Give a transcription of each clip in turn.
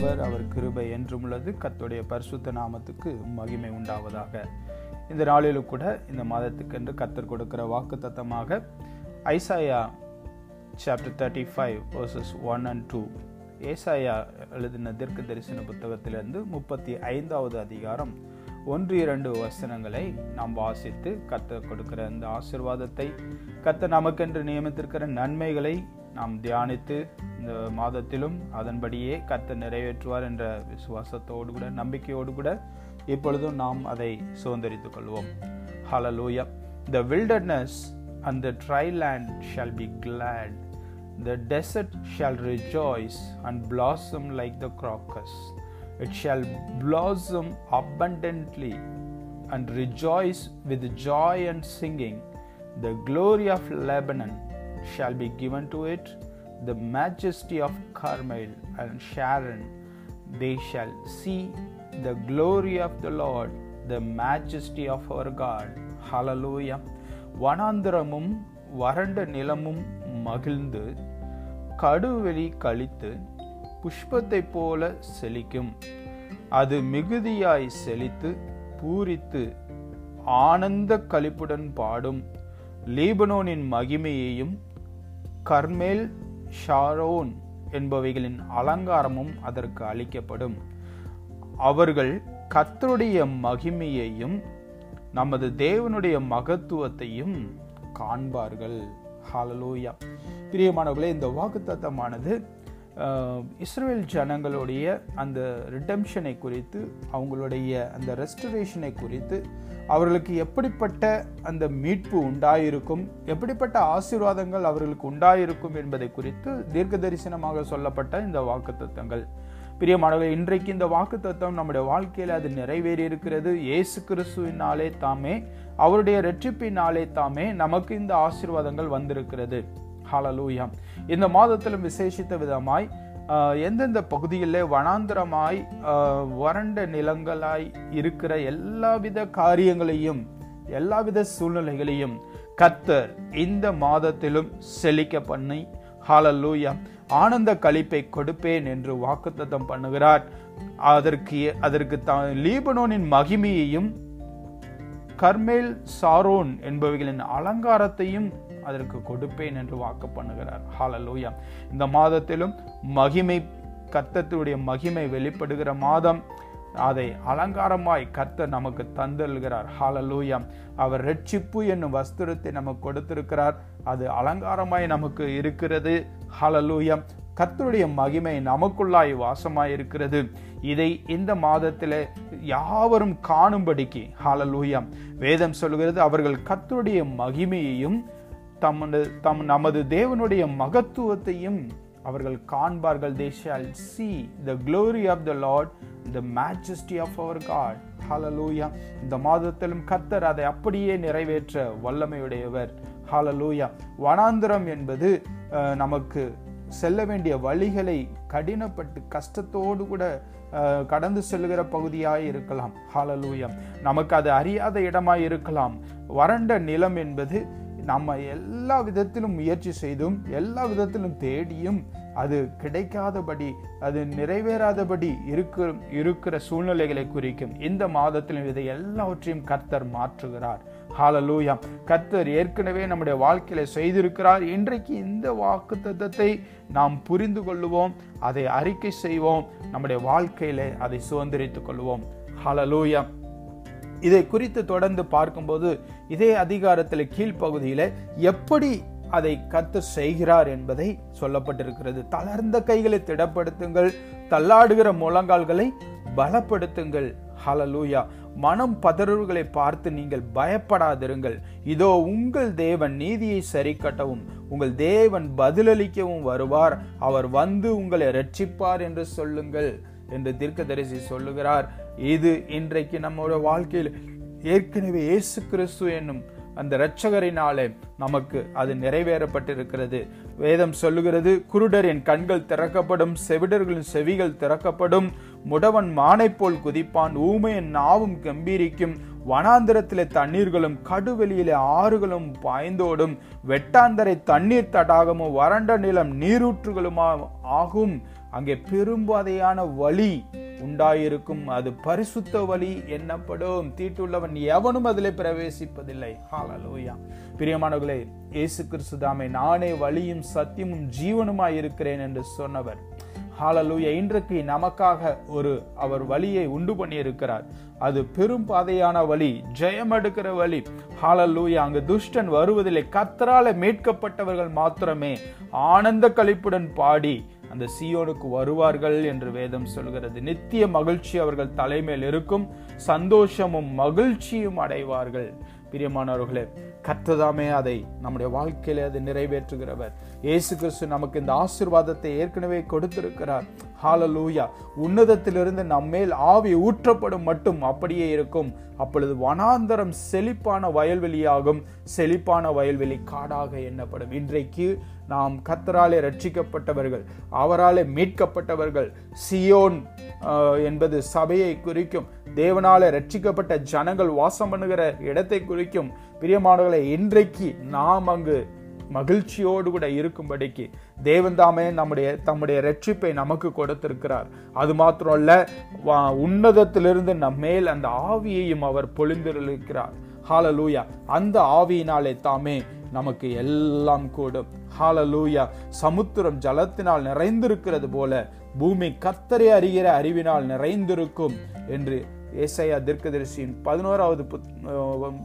அவர் அவர் கிருபை என்றும் உள்ளது. கத்துடைய பரிசுத்த நாமத்துக்கு மகிமை உண்டாவதாக. இந்த நாளிலும் கூட இந்த மாதத்துக்கென்று கத்தர் கொடுக்கிற வாக்கு தத்தமாக Isaiah chapter thirty five verses one and two ஏசாயா எழுதின தீர்க்க தரிசன புத்தகத்திலிருந்து முப்பத்தி ஐந்தாவது அதிகாரம் ஒன்று இரண்டு வசனங்களை நாம் வாசித்து கத்த கொடுக்கிற அந்த ஆசிர்வாதத்தை கத்த நமக்கென்று நியமித்திருக்கிற நன்மைகளை நாம் தியானித்து இந்த மாதத்திலும் அதன்படியே கத்த நிறைவேற்றுவார் என்ற விசுவாசத்தோடு கூட நம்பிக்கையோடு கூட இப்பொழுதும் நாம் அதை சுதந்திரித்துக் கொள்வோம். Hallelujah the wilderness and the dry land shall be glad the desert shall rejoice and blossom like the crocus. It shall blossom abundantly and rejoice with joy and singing. The glory of Lebanon shall be given to it, the majesty of Carmel and Sharon. They shall see the glory of the Lord, the majesty of our God. Hallelujah. வனாந்திரமும் வறண்ட நிலமும் மகிழ்ந்து கடுவெளி கழித்து புஷ்பத்தைப் போல செழிக்கும். அது மிகுதியாய் செழித்து பூரித்து ஆனந்த கழிப்புடன் பாடும் லீபனோனின் மகிமையையும் கர்மேல் ஷாரோன் என்பவைகளின் அலங்காரமும் அதற்கு அளிக்கப்படும். அவர்கள் கத்தருடைய மகிமையையும் நமது தேவனுடைய மகத்துவத்தையும் காண்பார்கள். ஹாலலூயா பிரியமானவர்களே இந்த வாக்குத்தத்தமானது இஸ்ரேல் ஜனங்களுடைய அந்த ரிடம்ஷனை குறித்து அவங்களுடைய அந்த ரெஸ்டரேஷனை குறித்து அவர்களுக்கு எப்படிப்பட்ட அந்த மீட்பு உண்டாயிருக்கும் எப்படிப்பட்ட ஆசீர்வாதங்கள் அவர்களுக்கு உண்டாயிருக்கும் என்பதை குறித்து தீர்க்க தரிசனமாக சொல்லப்பட்ட இந்த வாக்குத்தத்தங்கள். பிரியமானவர்கள் இன்றைக்கு இந்த வாக்கு தத்துவம் நம்முடைய வாழ்க்கையில் அது நிறைவேறி இருக்கிறது. இயேசு கிறிஸ்துவினாலே தாமே அவருடைய ரெற்றிப்பினாலே தாமே நமக்கு இந்த ஆசீர்வாதங்கள் வந்திருக்கிறது. ஹாலலூயா இந்த மாதத்திலும் விசேஷித்த விதமாய் எந்தெந்த பகுதிகளில் வனாந்திரமாய் வறண்ட நிலங்களாய் இருக்கிற எல்லாவித காரியங்களையும் எல்லாவித சூழ்நிலைகளையும் கத்தர் இந்த மாதத்திலும் செழிக்க பண்ணி ஹாலல்லூயா ஆனந்த கழிப்பை கொடுப்பேன் என்று வாக்குத்தத்தம் பண்ணுகிறார். அதற்கு அதற்கு தான் லீபனோனின் மகிமையையும் கர்மேல் சாரோன் என்பவைகளின் அலங்காரத்தையும் அதற்கு கொடுப்பேன் என்று வாக்கு பண்ணுகிறார். ஹாலலூயா இந்த மாதத்திலும் மகிமை கத்தத்துடைய மகிமை வெளிப்படுகிற மாதம் அதை அலங்காரமாய் கர்த்தர் நமக்கு தந்தல்கிறார் ஹாலலூயா அவர் ரட்சிப்பு என்னும் வஸ்திரத்தை நமக்கு கொடுத்திருக்கிறார். அது அலங்காரமாய் நமக்கு இருக்கிறது. ஹாலலூயா கத்தருடைய மகிமை நமக்குள்ளாய் வாசமாய் இருக்கிறது இதை இந்த மாதத்தில் யாவரும் காணும்படிக்கு ஹாலலூயா வேதம் சொல்கிறது அவர்கள் கத்தருடைய மகிமையையும் தமது தம் நமது தேவனுடைய மகத்துவத்தையும் அவர்கள் காண்பார்கள். They shall see the glory of the Lord the majesty of our God hallelujah இந்த மாதத்திலும் கத்தர் அதை அப்படியே நிறைவேற்ற வல்லமையுடையவர். ஹாலலூயா வனாந்திரம் என்பது நமக்கு செல்ல வேண்டிய வழிகளை கடினப்பட்டு கஷ்டத்தோடு கூட கடந்து செல்லுகிற பகுதியாக இருக்கலாம். ஹாலலூயம் நமக்கு அது அறியாத இடமாக இருக்கலாம். வறண்ட நிலம் என்பது நம்ம எல்லா விதத்திலும் முயற்சி செய்தும் எல்லா விதத்திலும் தேடியும் அது கிடைக்காதபடி அது நிறைவேறாதபடி இருக்கிற இருக்கிற சூழ்நிலைகளை குறிக்கும். இந்த மாதத்திலும் இதை எல்லாவற்றையும் கர்த்தர் மாற்றுகிறார். ஹாலலூயா கத்தர் ஏற்கனவே நம்முடைய வாழ்க்கையில செய்திருக்கிறார். இன்றைக்கு இந்த வாக்கு தத்தத்தை நாம் புரிந்து கொள்ளுவோம். அதை அறிக்கை செய்வோம். நம்முடைய வாழ்க்கையில அதை சுதந்திரித்துக் கொள்வோம். ஹாலலூயா இதை குறித்து தொடர்ந்து பார்க்கும்போது இதே அதிகாரத்தில் கீழ்ப்பகுதியில் எப்படி அதை கத்து செய்கிறார் என்பதை சொல்லப்பட்டிருக்கிறது. தளர்ந்த கைகளை திடப்படுத்துங்கள். தள்ளாடுகிற முழங்கால்களை பலப்படுத்துங்கள். ஹலலூயா மனம் பதறுகளை பார்த்து நீங்கள் பயப்படாதிருங்கள். இதோ உங்கள் தேவன் நீதியை சரி கட்டவும் உங்கள் தேவன் பதிலளிக்கவும் வருவார். அவர் வந்து உங்களை ரட்சிப்பார் என்று சொல்லுங்கள் என்று தீர்க்கதரிசி சொல்லுகிறார். இது இன்றைக்கு நம்முடைய வாழ்க்கையில் ஏற்கனவே இயேசு கிறிஸ்து என்னும் அந்த இரட்சகரினாலே நமக்கு அது நிறைவேறப்பட்டிருக்கிறது. வேதம் சொல்லுகிறது குருடரின் கண்கள் திறக்கப்படும் செவிடர்களின் செவிகள் திறக்கப்படும். முடவன் மானை போல் குதிப்பான் ஊமையின் நாவும் கம்பீரிக்கும். வனாந்திரத்திலே தண்ணீர்களும் கடுவெளியிலே ஆறுகளும் பாய்ந்தோடும். வெட்டாந்தரை தண்ணீர் தடாகமும் வறண்ட நிலம் நீரூற்றுகளுமா ஆகும். அங்கே பெரும்பாதையான வழி உண்டாயிருக்கும். அது பரிசுத்த வழி என்னப்படும்? தீட்டுள்ளவன் எவனும் அதில் பிரவேசிப்பதில்லை. ஹalleluya பிரியமானவர்களே இயேசு கிறிஸ்து தாமே நானே வழியும் சத்தியமும் ஜீவனுமாய் இருக்கிறேன் என்று சொன்னவர். ஹாலலூயா இன்றைக்கு நமக்காக ஒரு அவர் வழியை உண்டு பண்ணியிருக்கிறார். அது பெரும் பாதையான வழி ஜெயம் எடுக்கிற வழி. ஹாலலூயா அங்கு துஷ்டன் வருவதில்லை. கத்தரால மீட்கப்பட்டவர்கள் மாத்திரமே ஆனந்த கழிப்புடன் பாடி அந்த சியோனுக்கு வருவார்கள் என்று வேதம் சொல்கிறது. நித்திய மகிழ்ச்சி அவர்கள் தலைமையில் இருக்கும் சந்தோஷமும் மகிழ்ச்சியும் அடைவார்கள். பிரியமானவர்களே கற்றதாமே அதை நம்முடைய வாழ்க்கையில அதை நிறைவேற்றுகிறவர். இயேசு கிறிஸ்து நமக்கு இந்த ஆசிர்வாதத்தை ஏற்கனவே கொடுத்திருக்கிறார். ஹாலலூயா உன்னதத்திலிருந்து நம்மேல் ஆவி ஊற்றப்படும் மட்டும் அப்படியே இருக்கும். அப்பொழுது வனாந்தரம் செழிப்பான வயல்வெளியாகும். செழிப்பான வயல்வெளி காடாக எண்ணப்படும். இன்றைக்கு நாம் கத்தராலே ரட்சிக்கப்பட்டவர்கள் அவராலே மீட்கப்பட்டவர்கள் சியோன் என்பது சபையை குறிக்கும். தேவனாலே ரட்சிக்கப்பட்ட ஜனங்கள் வாசம் பண்ணுகிற இடத்தை குறிக்கும். பிரியமானவர்களை இன்றைக்கு நாம் அங்கு மகிழ்ச்சியோடு கூட இருக்கும்படிக்கு தேவன் தாமே நம்முடைய தம்முடைய ரட்சிப்பை நமக்கு கொடுத்திருக்கிறார். அது மாத்திரம் அல்ல உன்னதத்திலிருந்து நம் மேல் அந்த ஆவியையும் அவர் பொழிந்திருக்கிறார். ஹாலலூயா அந்த ஆவியினாலே தாமே நமக்கு எல்லாம் கூடும். ஹாலலூயா சமுத்திரம் ஜலத்தினால் நிறைந்திருக்கிறது போல பூமி கத்தரை அறிகிற அறிவினால் நிறைந்திருக்கும் என்று ஏசையா தீர்க்கதரிசியின் பதினோராவது புத்-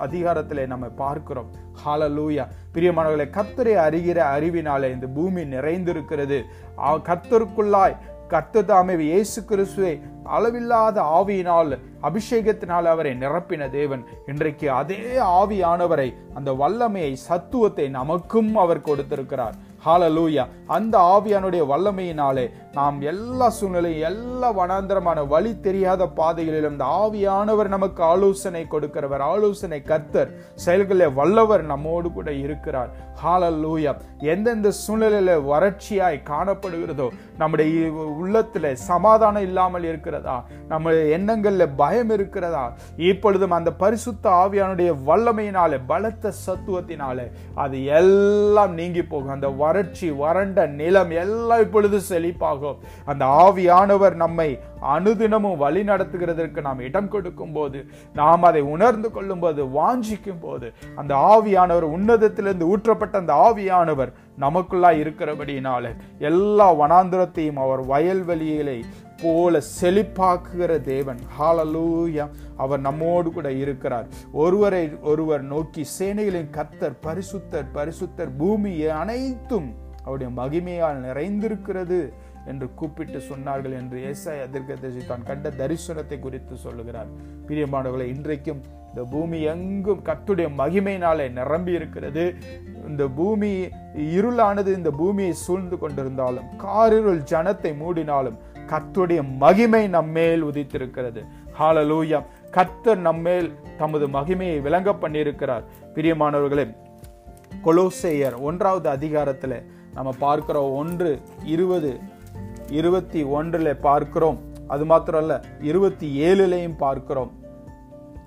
அதிகாரத்திலே நம்ம பார்க்கிறோம். ஹாலலூயா பிரியமானவர்களை கத்தரை அறிகிற அறிவினாலே இந்த பூமி நிறைந்திருக்கிறது. கத்தருக்குள்ளாய் கர்த்தருக்குள்ளாய் தாமே இயேசு கிறிஸ்துவை அளவில்லாத ஆவியினால் அபிஷேகத்தினால் அவரை நிரப்பின தேவன். இன்றைக்கு அதே ஆவியானவரை அந்த வல்லமையை சத்துவத்தை நமக்கும் அவர் கொடுத்திருக்கிறார். ஹாலலூயா அந்த ஆவியானுடைய வல்லமையினாலே நாம் எல்லா சூழ்நிலையும் எல்லா வனாந்திரமான வழி தெரியாத பாதைகளிலும் இந்த ஆவியானவர் நமக்கு ஆலோசனை கொடுக்கிறவர் ஆலோசனை கர்த்தர் செயல்களில் வல்லவர் நம்மோடு கூட இருக்கிறார். ஹாலலூயா எந்தெந்த சூழ்நிலையில வறட்சியாய் காணப்படுகிறதோ நம்முடைய உள்ளத்தில் உள்ளத்துல சமாதானம் இல்லாமல் இருக்கிறதா நம்முடைய எண்ணங்கள்ல பயம் இருக்கிறதா இப்பொழுதும் அந்த பரிசுத்த ஆவியானுடைய வல்லமையினாலே பலத்த சத்துவத்தினாலே அது எல்லாம் நீங்கி போகும். அந்த வறட்சி வறண்ட நிலம் எல்லாம் இப்பொழுது செழிப்பாகும். அந்த ஆவியானவர் நம்மை அனுதினமும் வழி நடத்துகிறதற்கு நாம் இடம் கொடுக்கும் போது நாம் அதை உணர்ந்து கொள்ளும் போது வாஞ்சிக்கும் போது அந்த ஆவியானவர் உன்னதத்திலிருந்து ஊற்றப்பட்ட அந்த ஆவியானவர் நமக்குள்ளா இருக்கிறபடினால எல்லா வனாந்திரத்தையும் அவர் வயல்வெளிகளை போல செழிப்பாக்குகிற தேவன். ஹாலலூயா அவர் நம்மோடு கூட இருக்கிறார். ஒருவரை ஒருவர் நோக்கி சேனைகளின் கத்தர் பரிசுத்தர் பரிசுத்தர் பூமியை அனைத்தும் அவருடைய மகிமையால் நிறைந்திருக்கிறது. என்று கூப்பிட்டு சொன்னார்கள் என்று ஏசாய் அதிர்கதர்சி தான் கண்ட தரிசனத்தை குறித்து சொல்லுகிறார். பிரியமானவர்களை இன்றைக்கும் இந்த பூமி எங்கும் கத்துடைய மகிமையினாலே நிரம்பி இருக்கிறது. இந்த பூமி இருளானது இந்த பூமியை சூழ்ந்து கொண்டிருந்தாலும் காரிருள் ஜனத்தை மூடினாலும் கத்துடைய மகிமை நம்மேல் உதித்திருக்கிறது. ஹாலலூயா கர்த்தர் நம்மேல் தமது மகிமையை விளங்க பண்ணியிருக்கிறார். பிரியமானவர்களே கொலோசேயர் ஒன்றாவது அதிகாரத்தில் நம்ம பார்க்கிறோம். ஒன்று இருபது இருபத்தி ஒன்றில் பார்க்கிறோம். அது மாத்திரம் அல்ல இருபத்தி ஏழுலையும் பார்க்கிறோம்.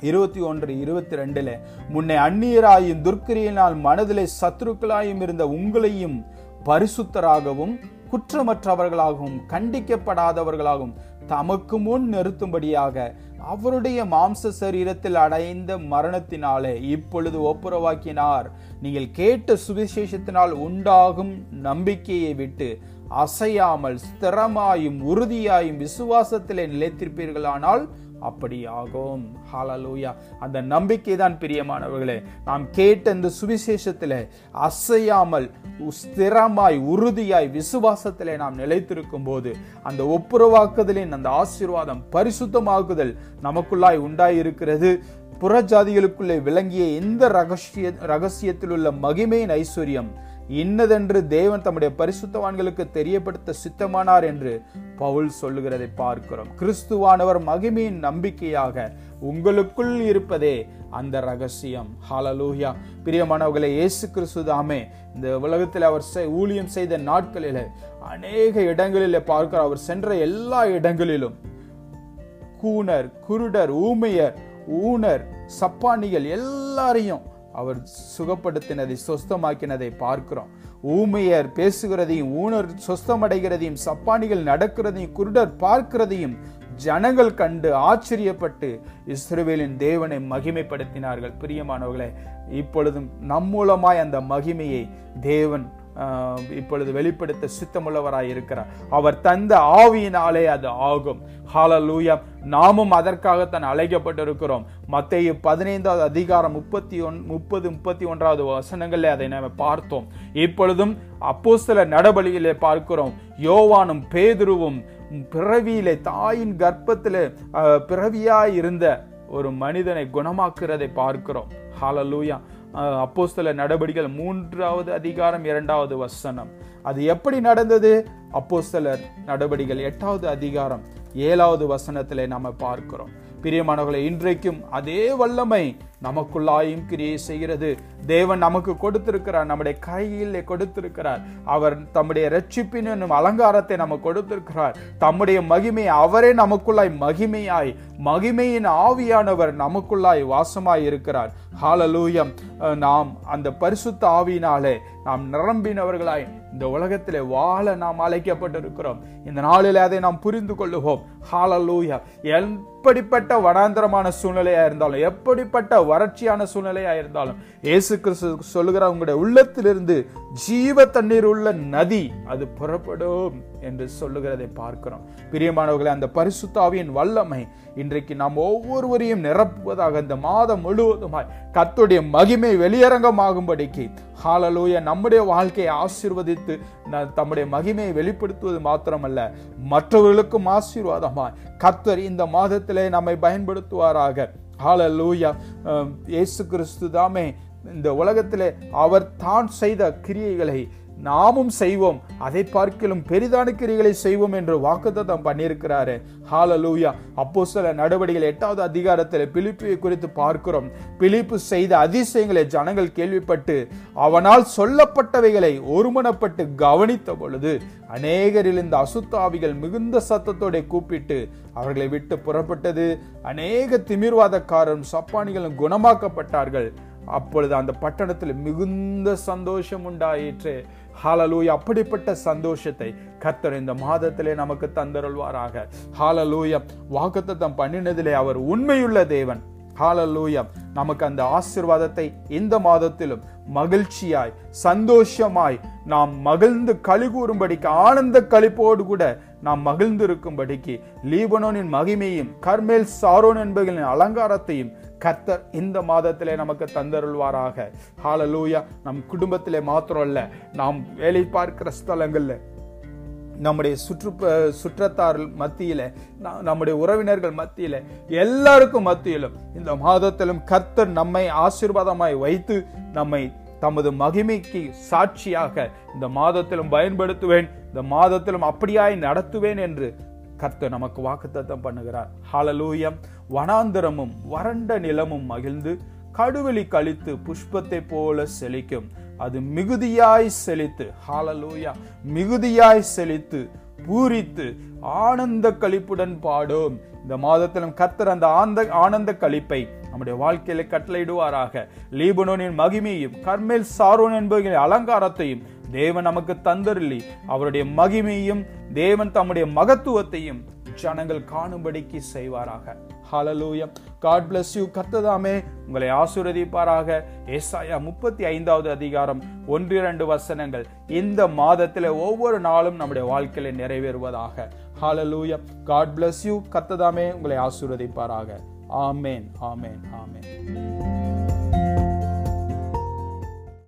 இருபத்தி ஒன்று இருபத்தி ரெண்டுல முன்னே அந்நியராயும் துர்க்கிரியினால் மனதிலே சத்துருக்களாயும் இருந்த உங்களையும் பரிசுத்தராகவும் குற்றமற்றவர்களாகவும் கண்டிக்கப்படாதவர்களாகவும் தமக்கு முன் நிறுத்தும்படியாக அவருடைய மாம்ச சரீரத்தில் அடைந்த மரணத்தினாலே இப்பொழுது ஒப்புரவாக்கினார். நீங்கள் கேட்ட சுவிசேஷத்தினால் உண்டாகும் நம்பிக்கையை விட்டு அசையாமல் ஸ்திரமாயும் உறுதியாயும் விசுவாசத்திலே நிலைத்திருப்பீர்களானால் அப்படியாகும். ஹாலலூயா அந்த நம்பிக்கை தான் பிரியமானவர்களே. நாம் கேட்ட இந்த சுவிசேஷத்தில் அசையாமல் ஸ்திரமாய் உறுதியாய் விசுவாசத்திலே நாம் நிலைத்திருக்கும் போது அந்த ஒப்புரவாக்குதலின் அந்த ஆசீர்வாதம் பரிசுத்தமாக்குதல் நமக்குள்ளாய் உண்டாயிருக்கிறது. புறஜாதிகளுக்குள்ளே விளங்கிய இந்த ரகசிய ரகசியத்தில் உள்ள மகிமையின் ஐஸ்வர்யம் இன்னதென்று தேவன் தம்முடைய பரிசுத்தவான்களுக்கு தெரியப்படுத்த சித்தமானார் என்று பவுல் சொல்லுகிறதை பார்க்கிறோம். கிறிஸ்துவானவர் மகிமையின் நம்பிக்கையாக உங்களுக்குள் இருப்பதே அந்த ரகசியம். ஹாலலூயா பிரியமானவர்களை இயேசு கிறிஸ்து தாமே இந்த உலகத்தில் அவர் செய்- ஊழியம் செய்த நாட்களில் அநேக இடங்களிலே பார்க்கிறோம் அவர் சென்ற எல்லா இடங்களிலும் கூனர் குருடர் ஊமையர் ஊனர் சப்பானிகள் எல்லாரையும் அவர் சுகப்படுத்தினதை சொஸ்தமாக்கினதை பார்க்கிறோம். ஊமையர் பேசுகிறதையும் ஊனர் சொஸ்தமடைகிறதையும் சப்பானிகள் நடக்கிறதையும் குருடர் பார்க்கிறதையும் ஜனங்கள் கண்டு ஆச்சரியப்பட்டு இஸ்ரவேலின் தேவனை மகிமைப்படுத்தினார்கள். பிரியமானவர்களே இப்பொழுதும் நம் மூலமாய் அந்த மகிமையை தேவன் இப்பொழுது வெளிப்படுத்த சித்தமுள்ளவராய் இருக்கிறார். அவர் தந்த ஆவியினாலே அது ஆகும். ஹாலலூயம் நாமும் அதற்காகத்தான் அழைக்கப்பட்டிருக்கிறோம். மத்திய பதினைந்தாவது அதிகாரம் முப்பத்தி ஒன் முப்பது முப்பத்தி ஒன்றாவது வசனங்களில் அதை நாம் பார்த்தோம். இப்பொழுதும் அப்போஸ்தல நடபலியிலே பார்க்கிறோம். யோவானும் பேதுருவும் பிறவியிலே தாயின் கர்ப்பத்தில் பிறவியாய் இருந்த ஒரு மனிதனை குணமாக்குறதை பார்க்கிறோம். ஹாலலூயா அப்போஸ்தல நடவடிக்கைகள் மூன்றாவது அதிகாரம் இரண்டாவது வசனம். அது எப்படி நடந்தது? அப்போஸ்தலர் நடவடிக்கைகள் எட்டாவது அதிகாரம் ஏழாவது வசனத்தில் நம்ம பார்க்கிறோம். பிரியமானவர்களை இன்றைக்கும் அதே வல்லமை நமக்குள்ளாயும் கிரியை செய்கிறது. தேவன் நமக்கு கொடுத்திருக்கிறார் நம்முடைய கையிலே கொடுத்திருக்கிறார். அவர் தம்முடைய ரட்சிப்பின் என்னும் அலங்காரத்தை நமக்கு கொடுத்திருக்கிறார். தம்முடைய மகிமை அவரே நமக்குள்ளாய் மகிமையாய் மகிமையின் ஆவியானவர் நமக்குள்ளாய் வாசமாய் இருக்கிறார். ஹாலலூயம் நாம் அந்த பரிசுத்த ஆவியினாலே நாம் நிரம்பினவர்களாய் இந்த உலகத்திலே வாழ நாம் அழைக்கப்பட்டிருக்கிறோம். இந்த நாளில் அதை நாம் புரிந்து கொள்ளுவோம். ஹாலலூயா எப்படிப்பட்ட வனாந்தரமான சூழ்நிலையாக இருந்தாலும் எப்படிப்பட்ட வறட்சியான சூழ்நிலையாக இருந்தாலும் இயேசு கிறிஸ்து சொல்லுகிற உங்களுடைய உள்ளத்திலிருந்து ஜீவ தண்ணீர் உள்ள நதி அது புறப்படும் என்று சொல்லுகிறதை பார்க்கிறோம். பிரியமானவர்களை அந்த பரிசுத்தாவியின் வல்லமை இன்றைக்கு நாம் ஒவ்வொருவரையும் நிரப்புவதாக இந்த மாதம் முழுவதுமாய் கத்துடைய மகிமை வெளியரங்கமாகும்படிக்கு ஹாலலூய. நம்முடைய வாழ்க்கையை ஆசீர்வதித்து ந- தம்முடைய மகிமையை வெளிப்படுத்துவது மாத்திரமல்ல மற்றவர்களுக்கும் ஆசீர்வாதமாய் கர்த்தர் இந்த மாதத்திலே நம்மை பயன்படுத்துவாராக. ஹாலலூயா. இயேசு கிறிஸ்து தாமே இந்த உலகத்திலே அவர் தான் செய்த கிரியைகளை நாமும் செய்வோம். அதை பார்க்கிலும் பெரிதான கிரிகளை செய்வோம் என்று வாக்குத்தத்தம் பண்ணியிருக்கிறாரு. ஹாலலூயா அப்போ சில நடவடிக்கைகள் எட்டாவது அதிகாரத்தில் பிலிப்பியை குறித்து பார்க்கிறோம். பிலிப்பு செய்த அதிசயங்களை ஜனங்கள் கேள்விப்பட்டு அவனால் சொல்லப்பட்டவைகளை ஒருமனப்பட்டு கவனித்த பொழுது அநேகரில் இந்த அசுத்தாவிகள் மிகுந்த சத்தத்தோட கூப்பிட்டு அவர்களை விட்டு புறப்பட்டது. அநேக திமிர்வாதக்காரரும் சப்பானிகளும் குணமாக்கப்பட்டார்கள். அப்பொழுது அந்த பட்டணத்தில் மிகுந்த சந்தோஷம் உண்டாயிற்று. ஹாலலூயா அப்படிப்பட்ட சந்தோஷத்தை கர்த்தர் இந்த மாதத்திலே நமக்கு தந்தருள்வாராக. ஹாலலூயம் வாக்குத்தத்தம் பண்ணினதிலே அவர் உண்மையுள்ள தேவன். ஹாலலூயம் நமக்கு அந்த ஆசீர்வாதத்தை இந்த மாதத்திலும் மகிழ்ச்சியாய் சந்தோஷமாய் நாம் மகிழ்ந்து களி கூறும்படிக்கு ஆனந்த களிப்போடு கூட நாம் மகிழ்ந்திருக்கும்படிக்கு லீபனோனின் மகிமையும் கர்மேல் சாரோன் என்பவர்களின் அலங்காரத்தையும் கர்த்தர் இந்த மாதத்திலே நமக்கு தந்தருள்வாராக. ஹாலலூயா நம் குடும்பத்திலே மாத்திரம் அல்ல நாம் வேலை பார்க்கிற ஸ்தலங்களில் நம்முடைய சுற்று சுற்றத்தார் மத்தியில நம்முடைய உறவினர்கள் மத்தியில எல்லாருக்கும் மத்தியிலும் இந்த மாதத்திலும் கர்த்தர் நம்மை ஆசீர்வாதமாய் வைத்து நம்மை தமது மகிமைக்கு சாட்சியாக இந்த மாதத்திலும் பயன்படுத்துவேன் இந்த மாதத்திலும் அப்படியாய் நடத்துவேன் என்று கர்த்தர் நமக்கு வாக்குத்தத்தம் பண்ணுகிறார். ஹாலலூயம் வனாந்தரமும் வறண்ட நிலமும் மகிழ்ந்து கடுவெளி கழித்து புஷ்பத்தை போல செழிக்கும். அது மிகுதியாய் செழித்து ஹாலலூயா மிகுதியாய் செழித்து பூரித்து ஆனந்த கழிப்புடன் பாடும். இந்த மாதத்திலும் கர்த்தர் அந்த ஆந்த ஆனந்த கழிப்பை நம்முடைய வாழ்க்கையில கட்டளையிடுவாராக. லீபனோனின் மகிமையும் கர்மேல் சாரோன் என்பவர்களின் அலங்காரத்தையும் தேவன் நமக்கு தந்தருளி அவருடைய மகிமையும் தேவன் தம்முடைய மகத்துவத்தையும் ஜனங்கள் காணும்படிக்கு செய்வாராக. ஹலலூயம் காட் பிளஸ் யூ கர்த்ததாமே உங்களை ஆசீர்வதிப்பாராக. ஏசாயா முப்பத்தி ஐந்தாவது அதிகாரம் ஒன்று இரண்டு வசனங்கள். இந்த மாதத்தில் ஒவ்வொரு நாளும் நம்முடைய வாழ்க்கையில நிறைவேறுவதாக. ஹலலூயம் காட் பிளஸ் யூ கர்த்ததாமே உங்களை ஆசீர்வதிப்பாராக. ஆமேன் ஆமேன் ஆமேன்